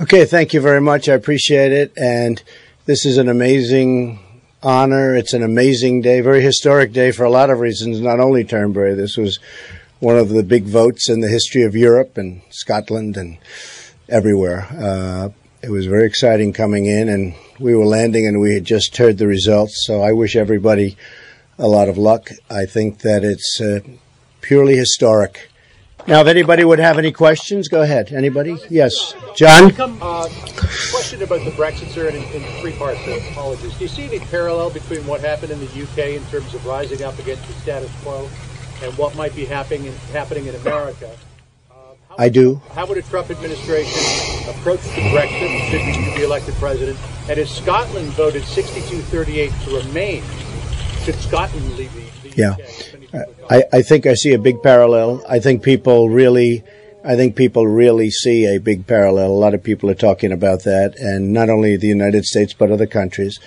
Okay, thank you very much. I appreciate it and this is an amazing honor. It's an amazing day, very historic day for a lot of reasons, not only Turnberry. This was one of the big votes in the history of Europe and Scotland and everywhere. Uh, it was very exciting coming in, and we were landing, and we had just heard the results. So I wish everybody a lot of luck. I think that it's uh, purely historic. Now, if anybody would have any questions, go ahead. Anybody? Yes, John. Uh, question about the Brexit, sir, in, in three parts. Uh, apologies. Do you see any parallel between what happened in the UK in terms of rising up against the status quo and what might be happening in, happening in America? Uh, I do. How would a Trump administration approach the Brexit should he be elected president? And if Scotland voted 62-38 to remain, should Scotland leave the, the Yeah. UK? I, I think I see a big parallel. I think people really, I think people really see a big parallel. A lot of people are talking about that, and not only the United States but other countries.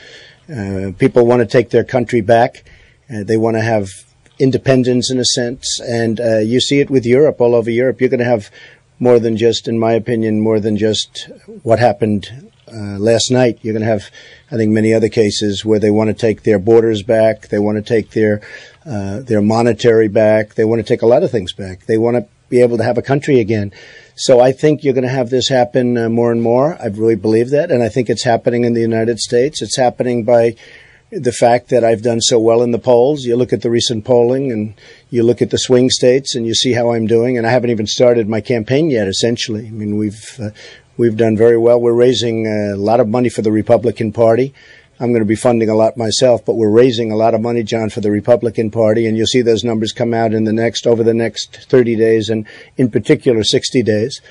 Uh, people want to take their country back. Uh, they want to have independence in a sense, and uh, you see it with Europe, all over Europe. You're going to have more than just, in my opinion, more than just what happened uh, last night. You're going to have, I think, many other cases where they want to take their borders back. They want to take their uh, their monetary back. They want to take a lot of things back. They want to be able to have a country again. So I think you're going to have this happen uh, more and more. I really believe that, and I think it's happening in the United States. It's happening by the fact that I've done so well in the polls. You look at the recent polling and you look at the swing states and you see how I'm doing. And I haven't even started my campaign yet, essentially. I mean, we've, uh, we've done very well. We're raising a lot of money for the Republican Party. I'm going to be funding a lot myself, but we're raising a lot of money, John, for the Republican Party. And you'll see those numbers come out in the next, over the next 30 days and in particular 60 days.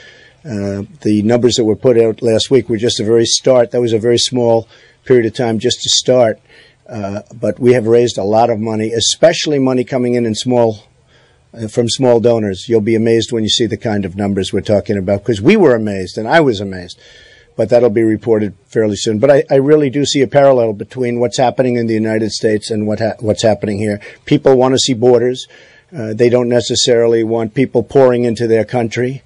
Uh, the numbers that were put out last week were just a very start. That was a very small period of time just to start. Uh, but we have raised a lot of money, especially money coming in in small, from small donors. You'll be amazed when you see the kind of numbers we're talking about because we were amazed and I was amazed. But that'll be reported fairly soon. But I, I really do see a parallel between what's happening in the United States and what ha- what's happening here. People want to see borders. Uh, they don't necessarily want people pouring into their country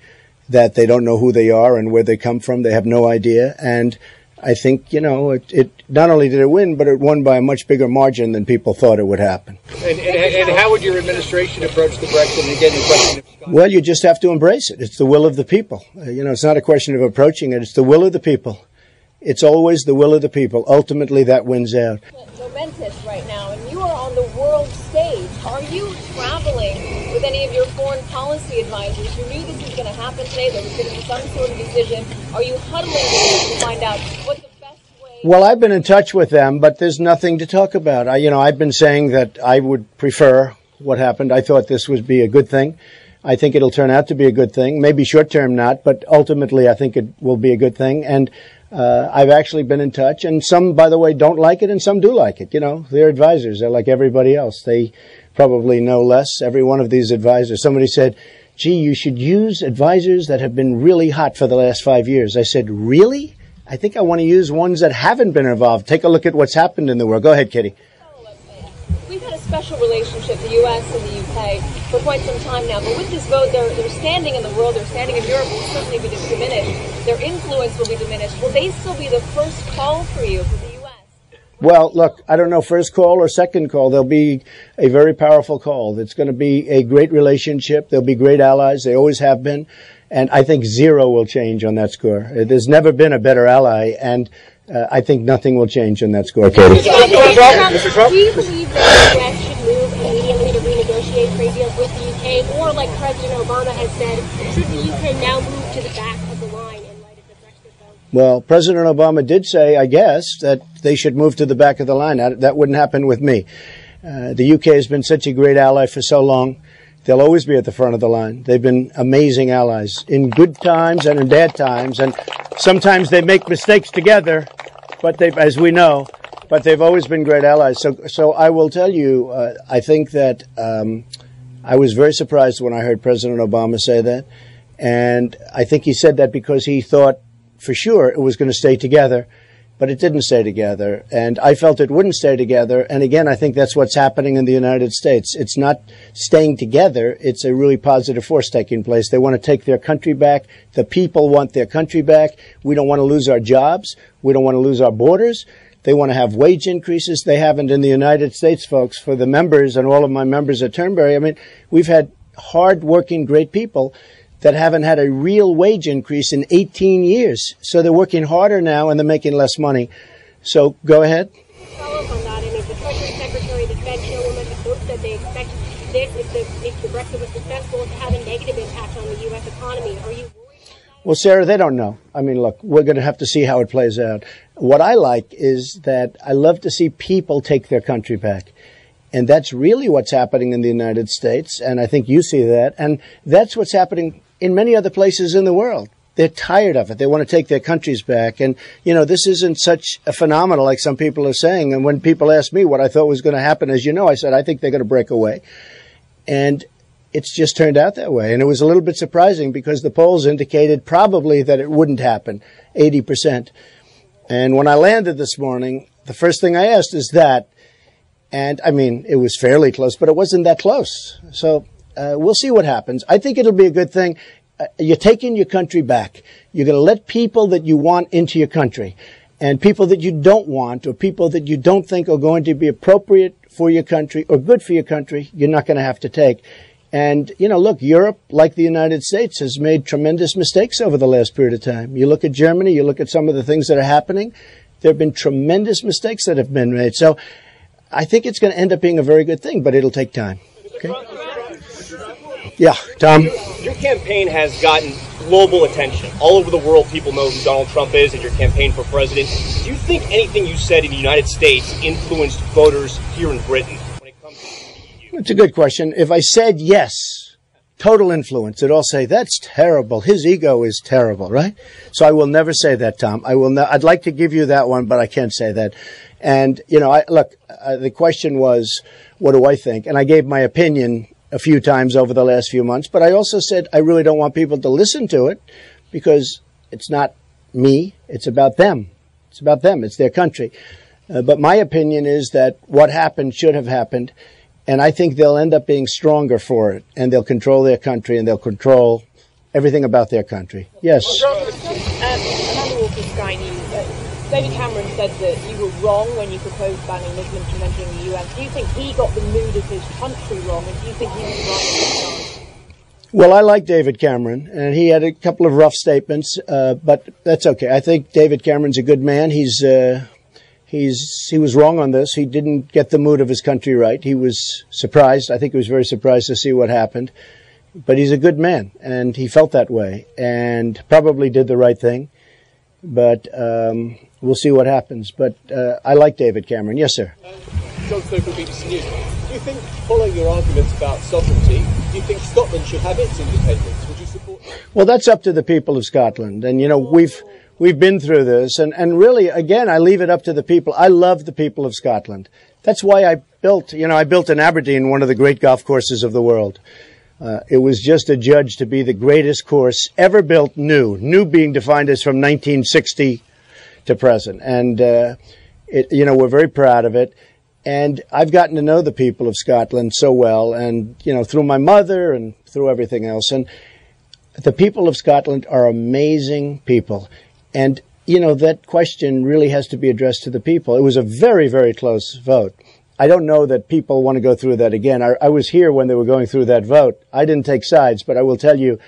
that they don't know who they are and where they come from. They have no idea. And I think, you know, it, it not only did it win, but it won by a much bigger margin than people thought it would happen. And, and, and how would your administration approach the Brexit? And again, the question of Scotland. Well, you just have to embrace it. It's the will of the people. Uh, you know, it's not a question of approaching it. It's the will of the people. It's always the will of the people. Ultimately, that wins out. momentous right now, and you are on the world stage. Are you traveling with any of your foreign policy advisors who knew this was going to happen today? There was going to be some sort of decision. Are you huddling to find out what the best way? Well, I've been in touch with them, but there's nothing to talk about. I, you know, I've been saying that I would prefer what happened. I thought this would be a good thing. I think it'll turn out to be a good thing. Maybe short term not, but ultimately I think it will be a good thing. And uh, I've actually been in touch, and some, by the way, don't like it, and some do like it. You know, they're advisors. They're like everybody else. They probably know less. Every one of these advisors. Somebody said, "Gee, you should use advisors that have been really hot for the last five years." I said, "Really? I think I want to use ones that haven't been involved. Take a look at what's happened in the world. Go ahead, Kitty." We've had a special relationship, the U.S. and the U.K., for quite some time now. But with this vote, their standing in the world, their standing in Europe will certainly be diminished. Their influence will be diminished. Will they still be the first call for you? Well, look, I don't know first call or second call. There'll be a very powerful call. It's going to be a great relationship. There'll be great allies. They always have been. And I think zero will change on that score. There's never been a better ally. And uh, I think nothing will change on that score, Katie. Mr. Trump, do you believe that the U.S. should move immediately to renegotiate trade deals with the U.K., or like President Obama has said, should the U.K. now move to the back of the line in light of the Brexit vote? Well, President Obama did say, I guess, that they should move to the back of the line. That, wouldn't happen with me. Uh, the UK has been such a great ally for so long They'll always be at the front of the line. They've been amazing allies in good times and in bad times. And sometimes they make mistakes together, but they, as we know, but they've always been great allies. So, so I will tell you, uh, I think that um, I was very surprised when I heard President Obama say that, and I think he said that because he thought for sure it was going to stay together but it didn't stay together. And I felt it wouldn't stay together. And again, I think that's what's happening in the United States. It's not staying together. It's a really positive force taking place. They want to take their country back. The people want their country back. We don't want to lose our jobs. We don't want to lose our borders. They want to have wage increases. They haven't in the United States, folks, for the members and all of my members at Turnberry. I mean, we've had hard working, great people that haven't had a real wage increase in 18 years. So they're working harder now and they're making less money. So go ahead. Follow up on that. I mean, the Treasury Secretary, the Fed chairwoman, both said they expect this, if the, if the Brexit was successful, to have a negative impact on the U.S. economy. Are you well, Sarah, they don't know. I mean, look, we're going to have to see how it plays out. What I like is that I love to see people take their country back. And that's really what's happening in the United States. And I think you see that. And that's what's happening in many other places in the world. They're tired of it. They want to take their countries back. And, you know, this isn't such a phenomenon like some people are saying. And when people ask me what I thought was going to happen, as you know, I said, I think they're going to break away. And it's just turned out that way. And it was a little bit surprising because the polls indicated probably that it wouldn't happen, 80%. And when I landed this morning, the first thing I asked is that. And I mean, it was fairly close, but it wasn't that close. So uh, we'll see what happens. I think it'll be a good thing. Uh, you're taking your country back. You're going to let people that you want into your country and people that you don't want or people that you don't think are going to be appropriate for your country or good for your country, you're not going to have to take. And, you know, look, Europe, like the United States, has made tremendous mistakes over the last period of time. You look at Germany, you look at some of the things that are happening. There have been tremendous mistakes that have been made. So I think it's going to end up being a very good thing, but it'll take time. Okay? Yeah, Tom. Your campaign has gotten global attention. All over the world, people know who Donald Trump is and your campaign for president. Do you think anything you said in the United States influenced voters here in Britain when it comes to? It's a good question. If I said yes, total influence, they'd all say, that's terrible. His ego is terrible, right? So I will never say that, Tom. I will ne- I'd like to give you that one, but I can't say that. And, you know, I, look, uh, the question was, what do I think? And I gave my opinion a few times over the last few months, but I also said I really don't want people to listen to it because it's not me, it's about them. It's about them, it's their country. Uh, but my opinion is that what happened should have happened, and I think they'll end up being stronger for it, and they'll control their country, and they'll control everything about their country. Yes. David Cameron said that you were wrong when you proposed banning Muslims from entering the US. Do you think he got the mood of his country wrong, and do you think he was right? Well, I like David Cameron, and he had a couple of rough statements, uh, but that's okay. I think David Cameron's a good man. He's uh, he's he was wrong on this. He didn't get the mood of his country right. He was surprised. I think he was very surprised to see what happened. But he's a good man, and he felt that way, and probably did the right thing. But um, we'll see what happens. But uh, I like David Cameron. Yes, sir. John Stoker, BBC News. Do you think, following your arguments about sovereignty, do you think Scotland should have its independence? Would you support that? Well, that's up to the people of Scotland. And, you know, we've, we've been through this. And, and really, again, I leave it up to the people. I love the people of Scotland. That's why I built, you know, I built in Aberdeen one of the great golf courses of the world. Uh, it was just adjudged to be the greatest course ever built new. New being defined as from 1960 to present. And, uh, it, you know, we're very proud of it. And I've gotten to know the people of Scotland so well and, you know, through my mother and through everything else. And the people of Scotland are amazing people. And, you know, that question really has to be addressed to the people. It was a very, very close vote. I don't know that people want to go through that again. I, I was here when they were going through that vote. I didn't take sides, but I will tell you,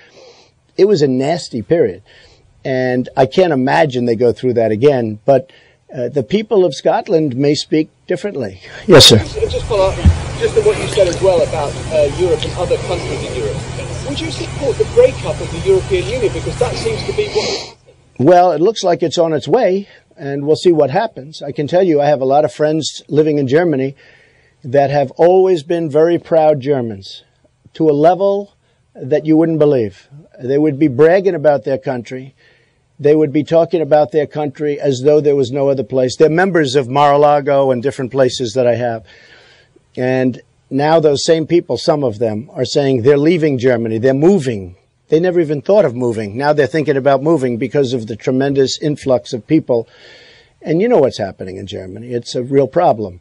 it was a nasty period. And I can't imagine they go through that again. But uh, the people of Scotland may speak differently. Yes, sir. Just, just follow up, just on what you said as well about uh, Europe and other countries in Europe. Would you support the breakup of the European Union? Because that seems to be what. Well, it looks like it's on its way, and we'll see what happens. I can tell you, I have a lot of friends living in Germany that have always been very proud Germans, to a level that you wouldn't believe. They would be bragging about their country. They would be talking about their country as though there was no other place. They're members of Mar-a-Lago and different places that I have. And now those same people, some of them, are saying they're leaving Germany. They're moving. They never even thought of moving. Now they're thinking about moving because of the tremendous influx of people. And you know what's happening in Germany. It's a real problem.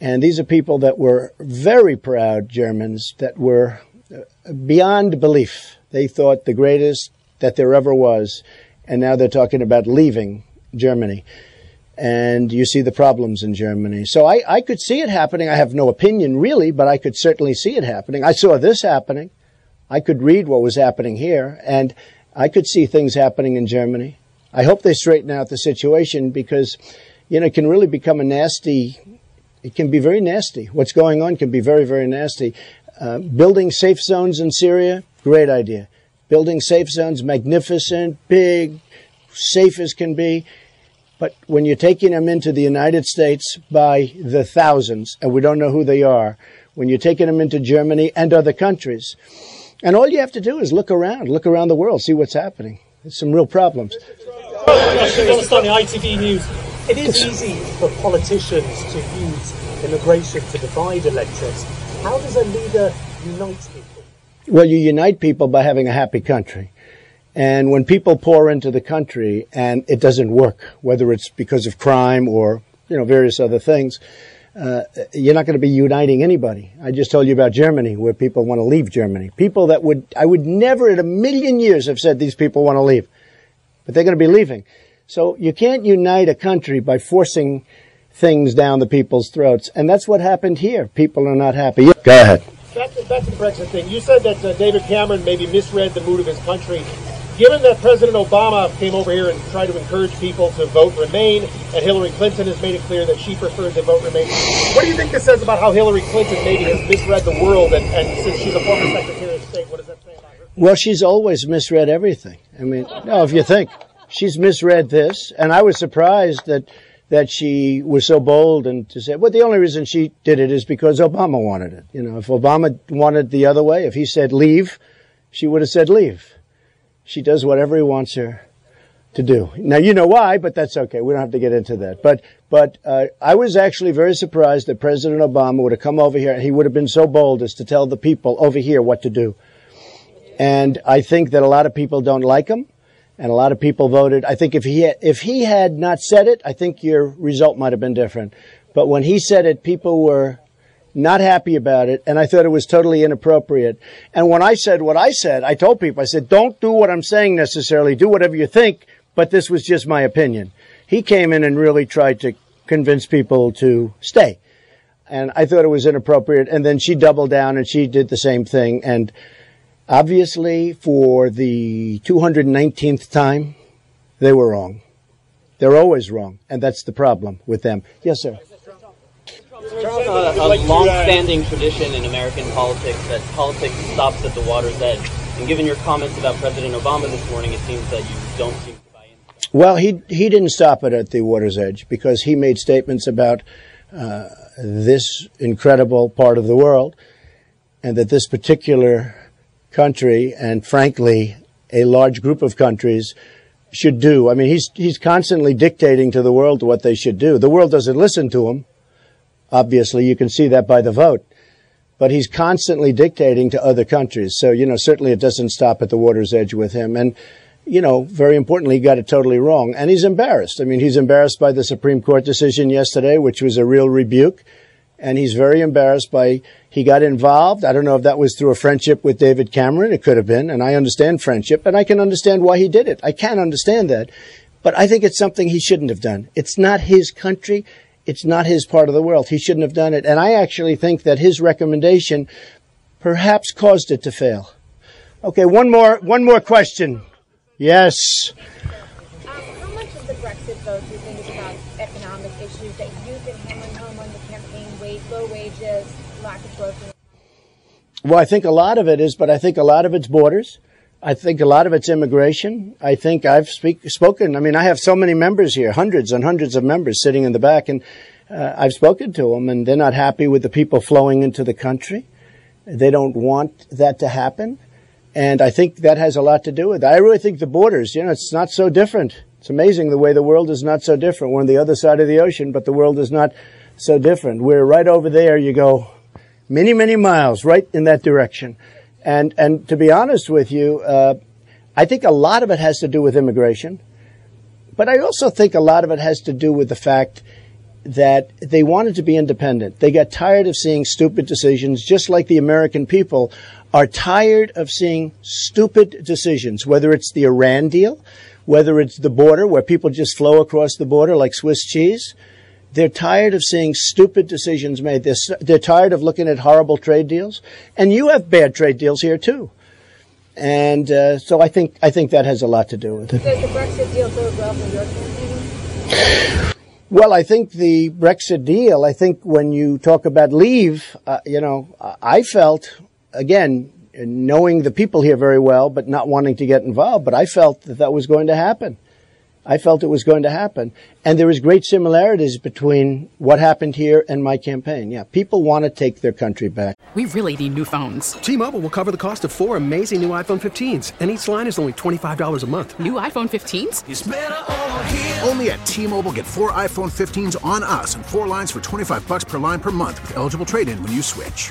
And these are people that were very proud Germans that were uh, beyond belief. They thought the greatest that there ever was. And now they're talking about leaving Germany. And you see the problems in Germany. So I, I could see it happening. I have no opinion really, but I could certainly see it happening. I saw this happening. I could read what was happening here and I could see things happening in Germany. I hope they straighten out the situation because, you know, it can really become a nasty, it can be very nasty. What's going on can be very, very nasty. Uh, building safe zones in Syria, great idea. Building safe zones, magnificent, big, safe as can be. But when you're taking them into the United States by the thousands, and we don't know who they are, when you're taking them into Germany and other countries, and all you have to do is look around, look around the world, see what's happening. There's some real problems. ITV News. It is easy for politicians to use immigration to divide electorates. How does a leader unite people? Well, you unite people by having a happy country. And when people pour into the country and it doesn't work, whether it's because of crime or, you know, various other things, uh, you're not going to be uniting anybody. I just told you about Germany, where people want to leave Germany. People that would, I would never in a million years have said these people want to leave, but they're going to be leaving. So you can't unite a country by forcing things down the people's throats, and that's what happened here. People are not happy. Go ahead. Back to, back to the Brexit thing. You said that uh, David Cameron maybe misread the mood of his country. Given that President Obama came over here and tried to encourage people to vote Remain, and Hillary Clinton has made it clear that she prefers to vote Remain, what do you think this says about how Hillary Clinton maybe has misread the world? And, and since she's a former Secretary of State, what does that say about her? Well, she's always misread everything. I mean, no, if you think she's misread this, and I was surprised that that she was so bold and to say, well, the only reason she did it is because Obama wanted it. You know, if Obama wanted the other way, if he said leave, she would have said leave. She does whatever he wants her to do. Now you know why, but that's okay. We don't have to get into that. But but uh, I was actually very surprised that President Obama would have come over here. He would have been so bold as to tell the people over here what to do. And I think that a lot of people don't like him, and a lot of people voted. I think if he had, if he had not said it, I think your result might have been different. But when he said it, people were not happy about it, and I thought it was totally inappropriate. And when I said what I said, I told people, I said, don't do what I'm saying necessarily, do whatever you think, but this was just my opinion. He came in and really tried to convince people to stay. And I thought it was inappropriate, and then she doubled down and she did the same thing, and obviously for the 219th time, they were wrong. They're always wrong, and that's the problem with them. Yes, sir. Charles, a, a long-standing tradition in American politics that politics stops at the water's edge. And given your comments about President Obama this morning, it seems that you don't seem to buy in. Well, he he didn't stop it at the water's edge because he made statements about uh, this incredible part of the world, and that this particular country, and frankly, a large group of countries, should do. I mean, he's he's constantly dictating to the world what they should do. The world doesn't listen to him Obviously, you can see that by the vote. But he's constantly dictating to other countries. So, you know, certainly it doesn't stop at the water's edge with him. And, you know, very importantly, he got it totally wrong. And he's embarrassed. I mean, he's embarrassed by the Supreme Court decision yesterday, which was a real rebuke. And he's very embarrassed by, he got involved. I don't know if that was through a friendship with David Cameron. It could have been. And I understand friendship and I can understand why he did it. I can understand that. But I think it's something he shouldn't have done. It's not his country it's not his part of the world. He shouldn't have done it. And I actually think that his recommendation perhaps caused it to fail. Okay, one more, one more question. Yes. Um, how much of the Brexit vote do you think is about economic issues that you've been hammering home on the campaign, wage, low wages, lack of growth? Well, I think a lot of it is, but I think a lot of it's borders. I think a lot of it's immigration. I think I've speak, spoken. I mean, I have so many members here, hundreds and hundreds of members sitting in the back, and uh, I've spoken to them, and they're not happy with the people flowing into the country. They don't want that to happen. And I think that has a lot to do with it. I really think the borders, you know, it's not so different. It's amazing the way the world is not so different. We're on the other side of the ocean, but the world is not so different. We're right over there. You go many, many miles right in that direction. And, and to be honest with you, uh, I think a lot of it has to do with immigration. But I also think a lot of it has to do with the fact that they wanted to be independent. They got tired of seeing stupid decisions, just like the American people are tired of seeing stupid decisions, whether it's the Iran deal, whether it's the border where people just flow across the border like Swiss cheese. They're tired of seeing stupid decisions made. They're, they're tired of looking at horrible trade deals. And you have bad trade deals here too. And uh, so I think I think that has a lot to do with it. Does the Brexit deal bode well for your campaign? Well, I think the Brexit deal, I think when you talk about leave, uh, you know, I felt, again, knowing the people here very well, but not wanting to get involved, but I felt that that was going to happen. I felt it was going to happen. And there is great similarities between what happened here and my campaign. Yeah, people want to take their country back. We really need new phones. T-Mobile will cover the cost of four amazing new iPhone 15s, and each line is only $25 a month. New iPhone 15s? Only at T-Mobile get four iPhone 15s on us and four lines for 25 bucks per line per month with eligible trade-in when you switch.